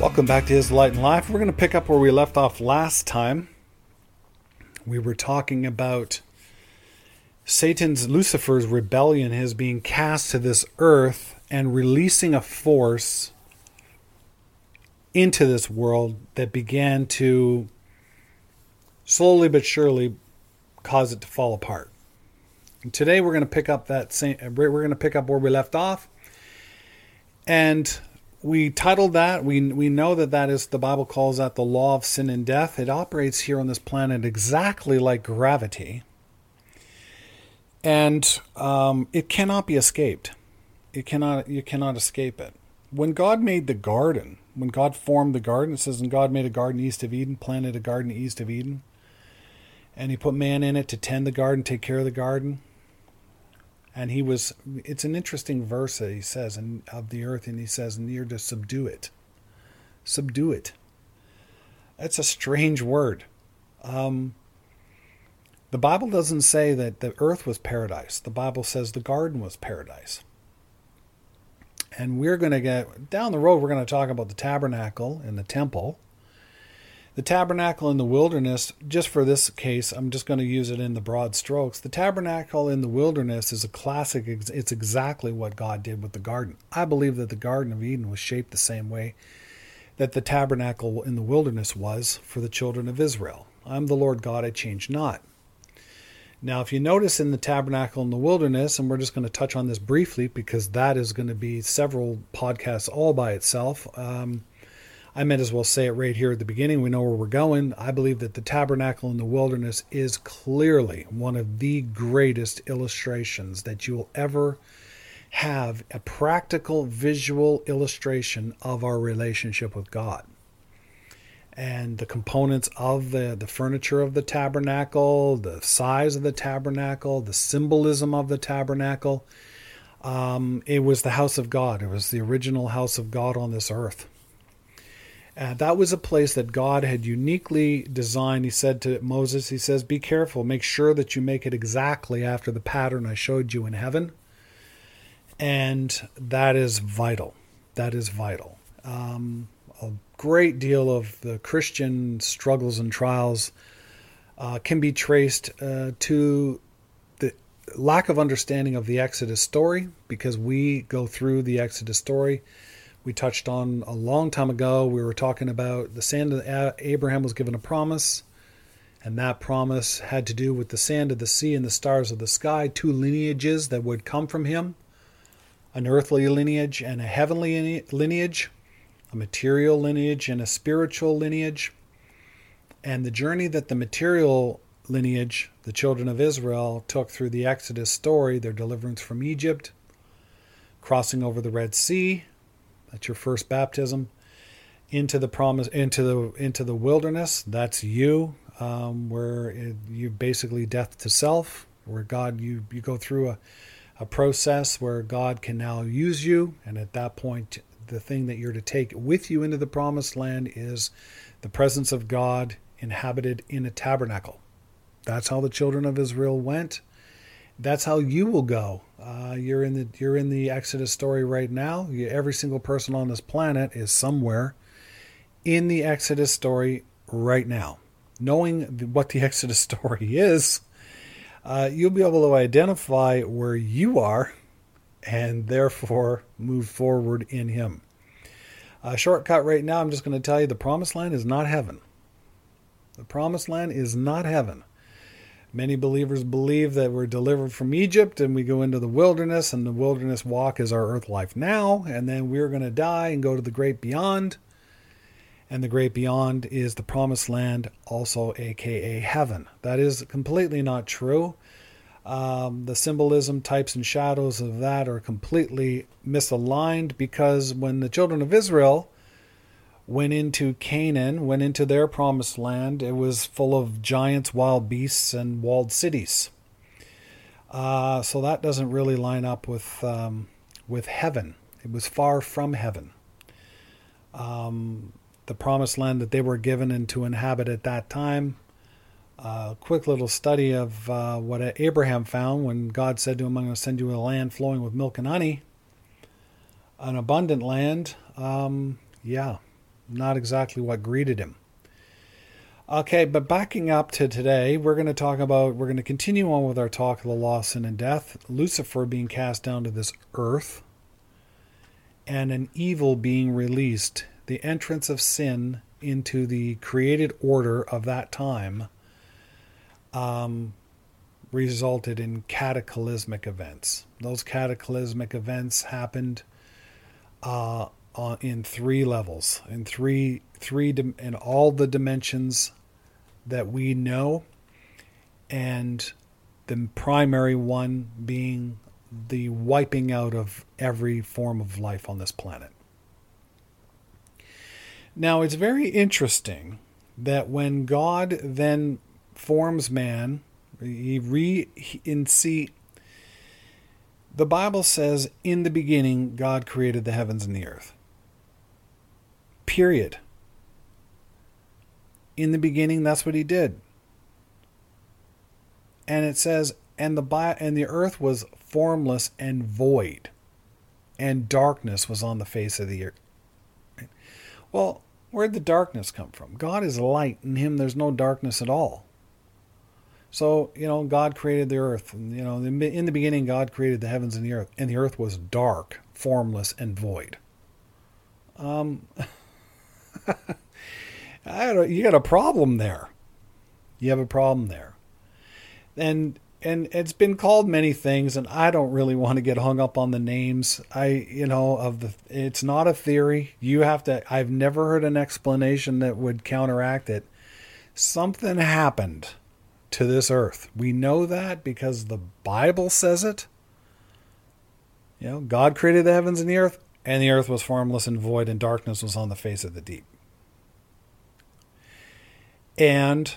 Welcome back to His Light and Life. We're going to pick up where we left off last time. We were talking about Satan's, Lucifer's rebellion, his being cast to this earth and releasing a force into this world that began to slowly but surely cause it to fall apart. And today we're going to pick up that same, we're going to pick up where we left off. And we titled that we we know that that is the bible calls that the law of sin and death. It operates here on this planet exactly like gravity. And um, it cannot be escaped. It cannot you cannot escape it. When god made the garden when god formed the garden it says and god made a garden east of eden planted a garden east of eden and he put man in it to tend the garden take care of the garden and he was it's an interesting verse that he says of the earth and he says near to subdue it. Subdue it. That's a strange word. Um, the bible doesn't say that the earth was paradise. The bible says the garden was paradise. And we're going to get down the road we're going to talk about the tabernacle and the temple the tabernacle in the wilderness, just for this case, I'm just going to use it in the broad strokes. The tabernacle in the wilderness is a classic, it's exactly what God did with the garden. I believe that the Garden of Eden was shaped the same way that the tabernacle in the wilderness was for the children of Israel. I'm the Lord God, I change not. Now, if you notice in the tabernacle in the wilderness, and we're just going to touch on this briefly because that is going to be several podcasts all by itself. Um, I might as well say it right here at the beginning. We know where we're going. I believe that the tabernacle in the wilderness is clearly one of the greatest illustrations that you will ever have a practical visual illustration of our relationship with God. And the components of the, the furniture of the tabernacle, the size of the tabernacle, the symbolism of the tabernacle. Um, it was the house of God. It was the original house of God on this earth. Uh, that was a place that God had uniquely designed. He said to Moses, He says, Be careful, make sure that you make it exactly after the pattern I showed you in heaven. And that is vital. That is vital. Um, a great deal of the Christian struggles and trials uh, can be traced uh, to the lack of understanding of the Exodus story because we go through the Exodus story we touched on a long time ago. We were talking about the sand of Abraham was given a promise, and that promise had to do with the sand of the sea and the stars of the sky, two lineages that would come from him an earthly lineage and a heavenly lineage, a material lineage and a spiritual lineage. And the journey that the material lineage, the children of Israel, took through the Exodus story, their deliverance from Egypt, crossing over the Red Sea, that's your first baptism into the promise into the into the wilderness. That's you, um, where it, you basically death to self, where God you you go through a a process where God can now use you, and at that point, the thing that you're to take with you into the promised land is the presence of God inhabited in a tabernacle. That's how the children of Israel went. That's how you will go uh, you're in the you're in the Exodus story right now. You, every single person on this planet is somewhere in the Exodus story right now. Knowing what the Exodus story is, uh, you'll be able to identify where you are, and therefore move forward in Him. A shortcut right now. I'm just going to tell you the Promised Land is not heaven. The Promised Land is not heaven. Many believers believe that we're delivered from Egypt and we go into the wilderness, and the wilderness walk is our earth life now, and then we're going to die and go to the great beyond. And the great beyond is the promised land, also aka heaven. That is completely not true. Um, the symbolism, types, and shadows of that are completely misaligned because when the children of Israel went into Canaan, went into their promised land. It was full of giants, wild beasts, and walled cities. Uh, so that doesn't really line up with um, with heaven. It was far from heaven. Um, the promised land that they were given and to inhabit at that time. A uh, quick little study of uh, what Abraham found when God said to him, I'm going to send you a land flowing with milk and honey, an abundant land. Um, yeah, not exactly what greeted him. Okay, but backing up to today, we're going to talk about, we're going to continue on with our talk of the lost sin and death, Lucifer being cast down to this earth, and an evil being released, the entrance of sin into the created order of that time um, resulted in cataclysmic events. Those cataclysmic events happened uh, uh, in three levels, in three, three, in all the dimensions that we know, and the primary one being the wiping out of every form of life on this planet. Now, it's very interesting that when God then forms man, he re in see the Bible says in the beginning God created the heavens and the earth. Period. In the beginning that's what he did. And it says and the and the earth was formless and void and darkness was on the face of the earth well where'd the darkness come from? God is light in him there's no darkness at all. So you know god created the earth and you know in the beginning god created the heavens and the earth and the earth was dark formless and void. Um you got a problem there. You have a problem there. And and it's been called many things and I don't really want to get hung up on the names. I you know of the it's not a theory. You have to I've never heard an explanation that would counteract it. Something happened to this earth. We know that because the Bible says it. You know, God created the heavens and the earth, and the earth was formless and void, and darkness was on the face of the deep and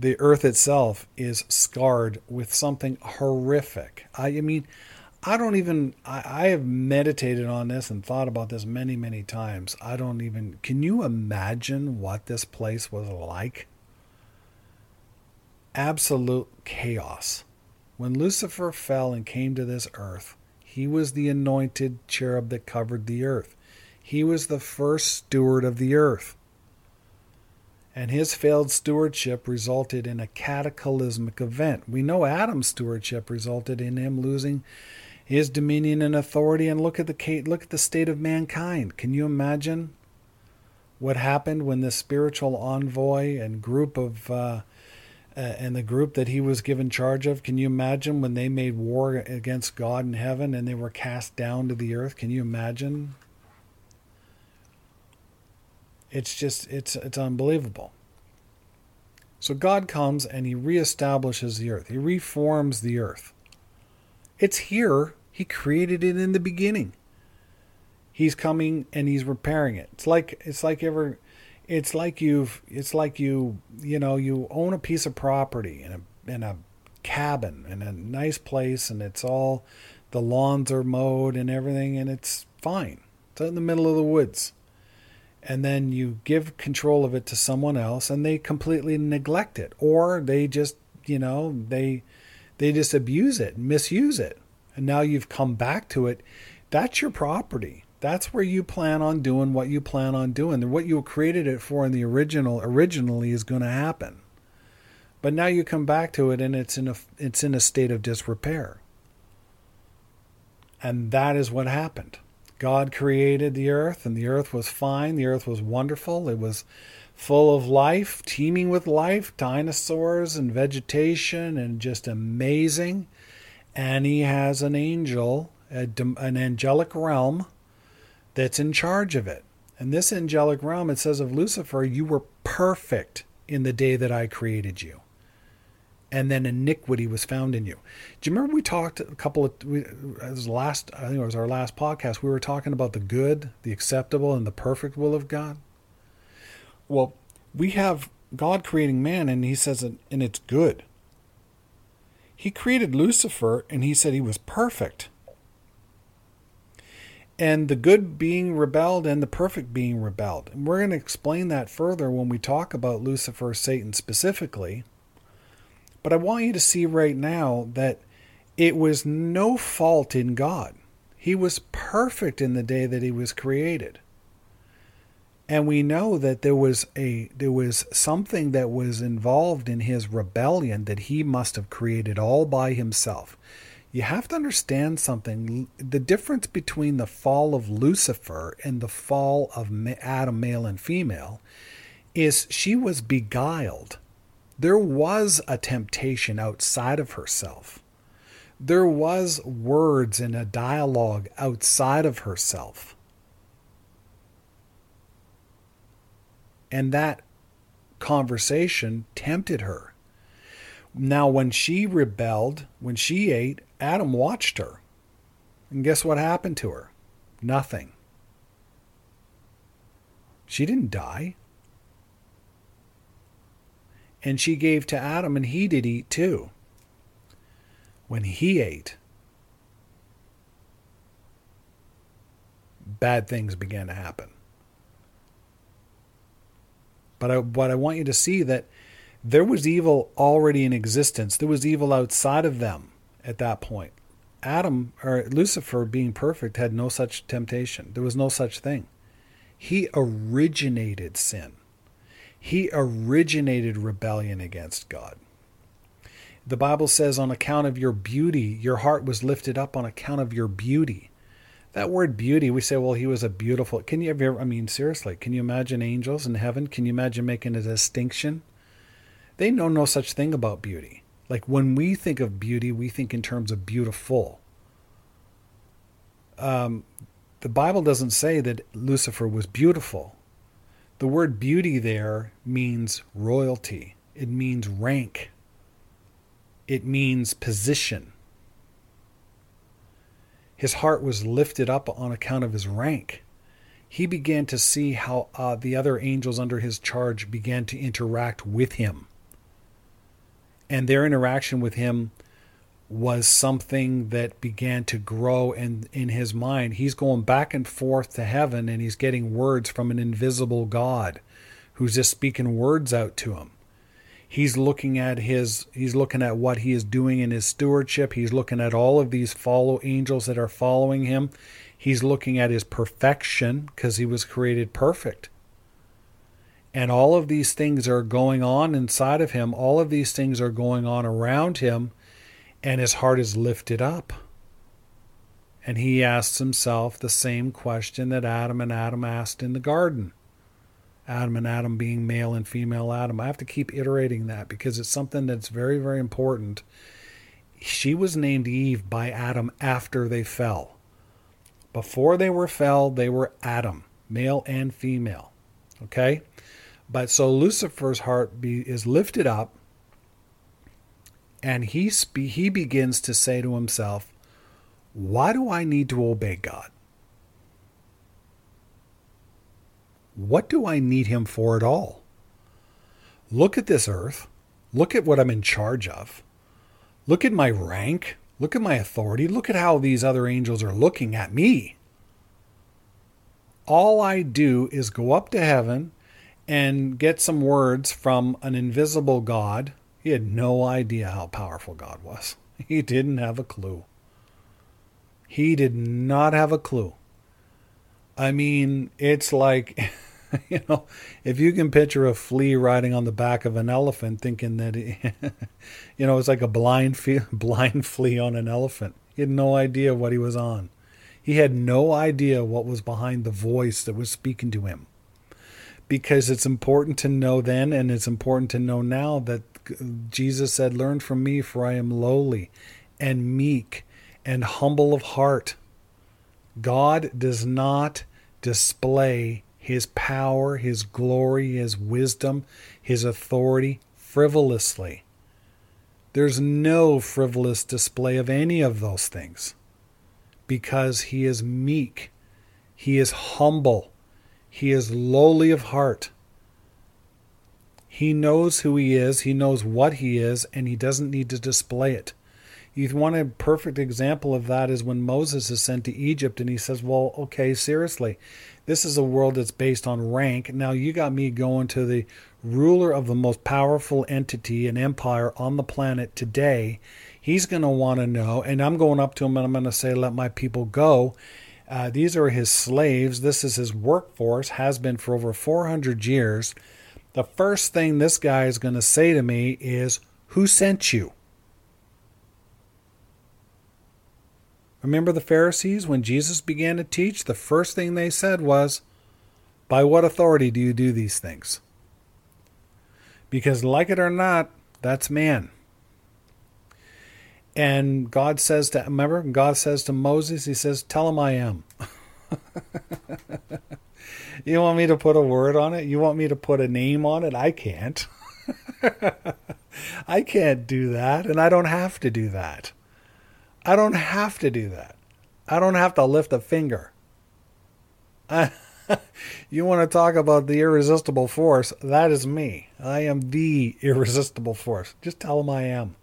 the earth itself is scarred with something horrific. I, I mean, I don't even, I, I, have meditated on this and thought about this many, many times. I don't even, can you imagine what this place was like? Absolute chaos. When Lucifer fell and came to this earth, he was the anointed cherub that covered the earth. He was the first steward of the earth and his failed stewardship resulted in a cataclysmic event. We know Adam's stewardship resulted in him losing his dominion and authority. And look at the look at the state of mankind. Can you imagine what happened when the spiritual envoy and group of uh, uh, and the group that he was given charge of? Can you imagine when they made war against God in heaven and they were cast down to the earth? Can you imagine it's just it's it's unbelievable. So God comes and he reestablishes the earth. He reforms the earth. It's here. He created it in the beginning. He's coming and he's repairing it. It's like it's like ever it's like you've it's like you you know you own a piece of property in a in a cabin in a nice place and it's all the lawns are mowed and everything and it's fine. It's in the middle of the woods and then you give control of it to someone else and they completely neglect it or they just you know they they just abuse it misuse it and now you've come back to it. That's your property. That's where you plan on doing what you plan on doing. What you created it for in the original originally is going to happen. But now you come back to it and it's in a it's in a state of disrepair. And that is what happened God created the earth, and the earth was fine. The earth was wonderful. It was full of life, teeming with life, dinosaurs and vegetation, and just amazing. And he has an angel, an angelic realm that's in charge of it. And this angelic realm, it says of Lucifer, you were perfect in the day that I created you. And then iniquity was found in you. Do you remember we talked a couple of we, was last I think it was our last podcast we were talking about the good, the acceptable and the perfect will of God? Well, we have God creating man and he says and it's good. He created Lucifer and he said he was perfect. And the good being rebelled and the perfect being rebelled. And we're going to explain that further when we talk about Lucifer, Satan specifically. But I want you to see right now that it was no fault in God. He was perfect in the day that he was created. And we know that there was a there was something that was involved in his rebellion that he must have created all by himself. You have to understand something. The difference between the fall of Lucifer and the fall of Adam, male and female, is she was beguiled there was a temptation outside of herself. There was words in a dialogue outside of herself. And that conversation tempted her. Now, when she rebelled, when she ate, Adam watched her. And guess what happened to her? Nothing. She didn't die and she gave to Adam, and he did eat too. When he ate, bad things began to happen. But I, I want you to see that there was evil already in existence. There was evil outside of them at that point. Adam or Lucifer being perfect had no such temptation. There was no such thing. He originated sin. He originated rebellion against God. The Bible says, on account of your beauty, your heart was lifted up on account of your beauty. That word beauty, we say, well, he was a beautiful. Can you ever, I mean, seriously, can you imagine angels in heaven? Can you imagine making a distinction? They know no such thing about beauty. Like when we think of beauty, we think in terms of beautiful. Um, the Bible doesn't say that Lucifer was beautiful. The word beauty there means royalty, it means rank, it means position. His heart was lifted up on account of his rank. He began to see how uh, the other angels under his charge began to interact with him. And their interaction with him was something that began to grow and in his mind. He's going back and forth to heaven and he's getting words from an invisible god who's just speaking words out to him. He's looking at his he's looking at what he is doing in his stewardship. He's looking at all of these follow angels that are following him. He's looking at his perfection because he was created perfect. And all of these things are going on inside of him. All of these things are going on around him and his heart is lifted up. And he asks himself the same question that Adam and Adam asked in the garden. Adam and Adam being male and female Adam. I have to keep iterating that because it's something that's very, very important. She was named Eve by Adam after they fell. Before they were fell, they were Adam, male and female. Okay? But so Lucifer's heart be, is lifted up and he he begins to say to himself, "Why do I need to obey God? What do I need him for at all? Look at this earth. Look at what I'm in charge of. Look at my rank. Look at my authority. Look at how these other angels are looking at me. All I do is go up to heaven and get some words from an invisible God he had no idea how powerful God was. He didn't have a clue. He did not have a clue. I mean, it's like, you know, if you can picture a flea riding on the back of an elephant thinking that, he, you know, it's like a blind, blind flea on an elephant. He had no idea what he was on. He had no idea what was behind the voice that was speaking to him. Because it's important to know then, and it's important to know now that Jesus said, Learn from me, for I am lowly and meek and humble of heart. God does not display his power, his glory, his wisdom, his authority frivolously. There's no frivolous display of any of those things because he is meek, he is humble, he is lowly of heart. He knows who he is, he knows what he is, and he doesn't need to display it. You want a perfect example of that is when Moses is sent to Egypt and he says, Well, okay, seriously, this is a world that's based on rank. Now you got me going to the ruler of the most powerful entity and empire on the planet today. He's going to want to know, and I'm going up to him and I'm going to say, Let my people go. Uh, these are his slaves. This is his workforce, has been for over 400 years. The first thing this guy is going to say to me is, Who sent you? Remember the Pharisees when Jesus began to teach? The first thing they said was, By what authority do you do these things? Because, like it or not, that's man. And God says to, remember, God says to Moses, He says, Tell him I am. you want me to put a word on it? You want me to put a name on it? I can't. I can't do that, and I don't have to do that. I don't have to do that. I don't have to lift a finger. you want to talk about the irresistible force? That is me. I am the irresistible force. Just tell him I am.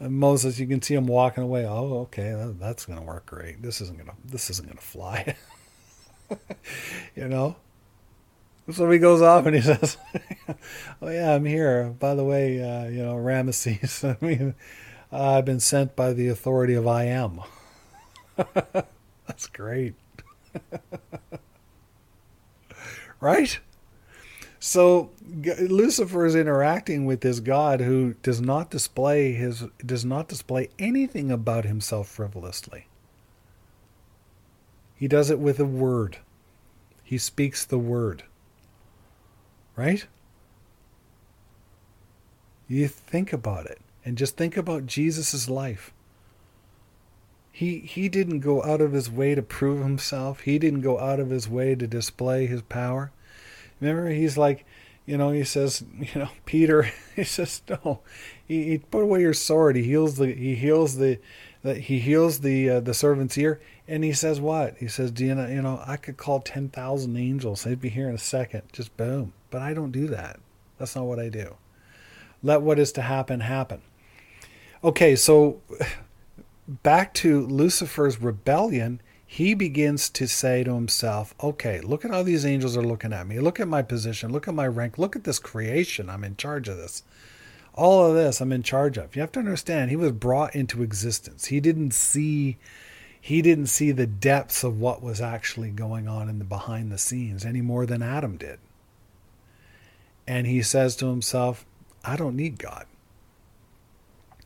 And Moses, you can see him walking away. Oh, okay, that's going to work great. This isn't going to. This isn't going to fly. you know. So he goes off and he says, "Oh yeah, I'm here. By the way, uh, you know, Ramesses. I mean, I've been sent by the authority of I am. That's great. right? So Lucifer is interacting with this God who does not display his does not display anything about himself frivolously. He does it with a word. He speaks the word. Right? You think about it. And just think about Jesus' life. He, he didn't go out of his way to prove himself. He didn't go out of his way to display his power. Remember, he's like, you know, he says, you know, Peter, he says, no, he, he put away your sword. He heals the, he heals the, the he heals the, uh, the servant's ear. And he says what? He says, do you know, you know, I could call 10,000 angels. They'd be here in a second. Just boom. But I don't do that. That's not what I do. Let what is to happen happen. Okay, so back to Lucifer's rebellion, he begins to say to himself, okay, look at how these angels are looking at me. Look at my position. Look at my rank. Look at this creation. I'm in charge of this. All of this I'm in charge of. You have to understand, he was brought into existence. He didn't see he didn't see the depths of what was actually going on in the behind the scenes any more than Adam did. And he says to himself, I don't need God.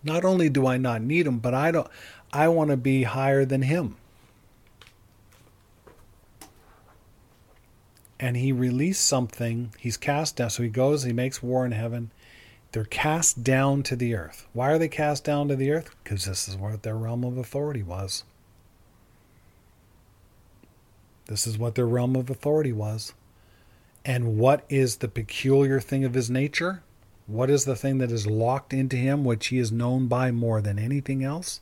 Not only do I not need him, but I don't I want to be higher than him. And he released something. He's cast down. So he goes, he makes war in heaven. They're cast down to the earth. Why are they cast down to the earth? Because this is what their realm of authority was. This is what their realm of authority was. And what is the peculiar thing of his nature? What is the thing that is locked into him, which he is known by more than anything else?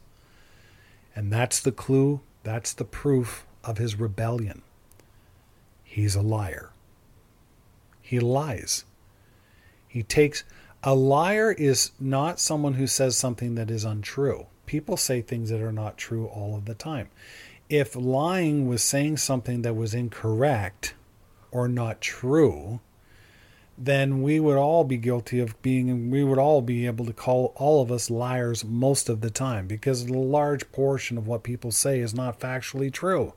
And that's the clue, that's the proof of his rebellion. He's a liar. He lies. He takes. A liar is not someone who says something that is untrue. People say things that are not true all of the time. If lying was saying something that was incorrect or not true, then we would all be guilty of being, we would all be able to call all of us liars most of the time because a large portion of what people say is not factually true.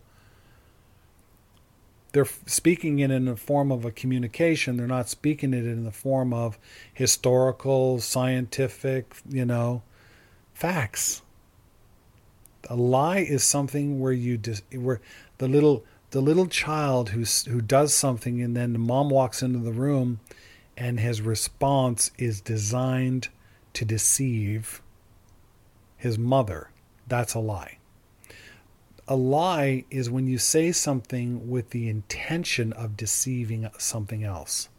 They're speaking it in the form of a communication, they're not speaking it in the form of historical, scientific, you know, facts. A lie is something where you dis, where the little the little child who who does something and then the mom walks into the room and his response is designed to deceive his mother. That's a lie a lie is when you say something with the intention of deceiving something else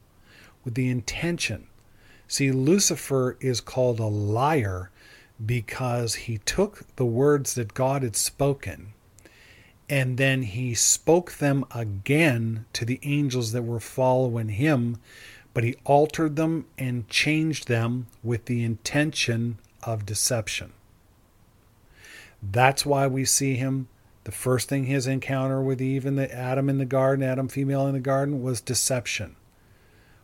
with the intention see lucifer is called a liar because he took the words that God had spoken and then he spoke them again to the angels that were following him, but he altered them and changed them with the intention of deception. That's why we see him. The first thing his encounter with Eve and the Adam in the garden, Adam female in the garden, was deception.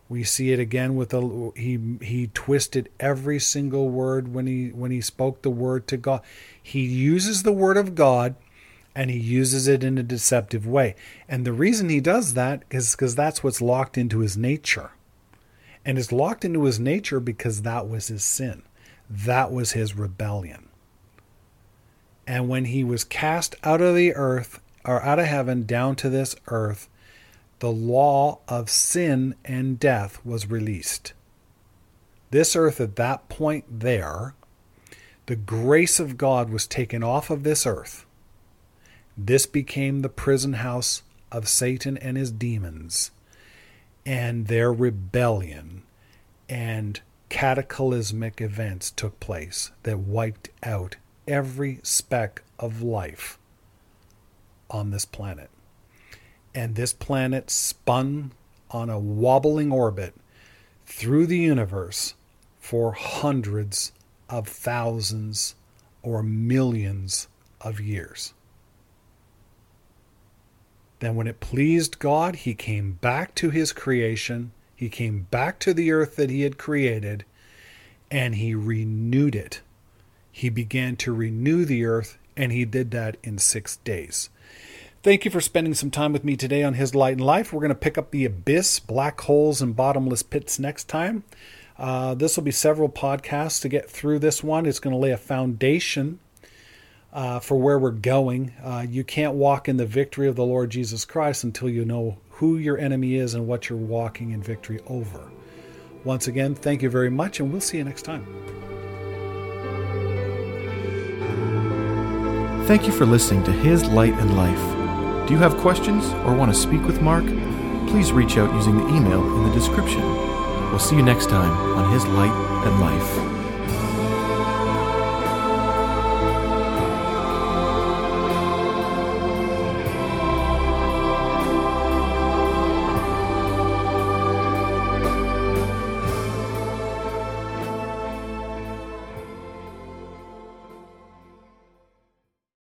We see it again with the he he twisted every single word when he when he spoke the word to God. He uses the word of God and he uses it in a deceptive way. And the reason he does that is because that's what's locked into his nature. And it's locked into his nature because that was his sin. That was his rebellion. And when he was cast out of the earth or out of heaven down to this earth, the law of sin and death was released. This earth, at that point, there, the grace of God was taken off of this earth. This became the prison house of Satan and his demons, and their rebellion and cataclysmic events took place that wiped out every speck of life on this planet and this planet spun on a wobbling orbit through the universe for hundreds of thousands or millions of years. Then, when it pleased God, he came back to his creation, he came back to the earth that he had created, and he renewed it. He began to renew the earth, and he did that in six days. Thank you for spending some time with me today on His Light and Life. We're going to pick up the abyss, black holes, and bottomless pits next time. Uh, this will be several podcasts to get through this one. It's going to lay a foundation uh, for where we're going. Uh, you can't walk in the victory of the Lord Jesus Christ until you know who your enemy is and what you're walking in victory over. Once again, thank you very much, and we'll see you next time. Thank you for listening to His Light and Life. Do you have questions or want to speak with Mark? Please reach out using the email in the description. We'll see you next time on His Light and Life.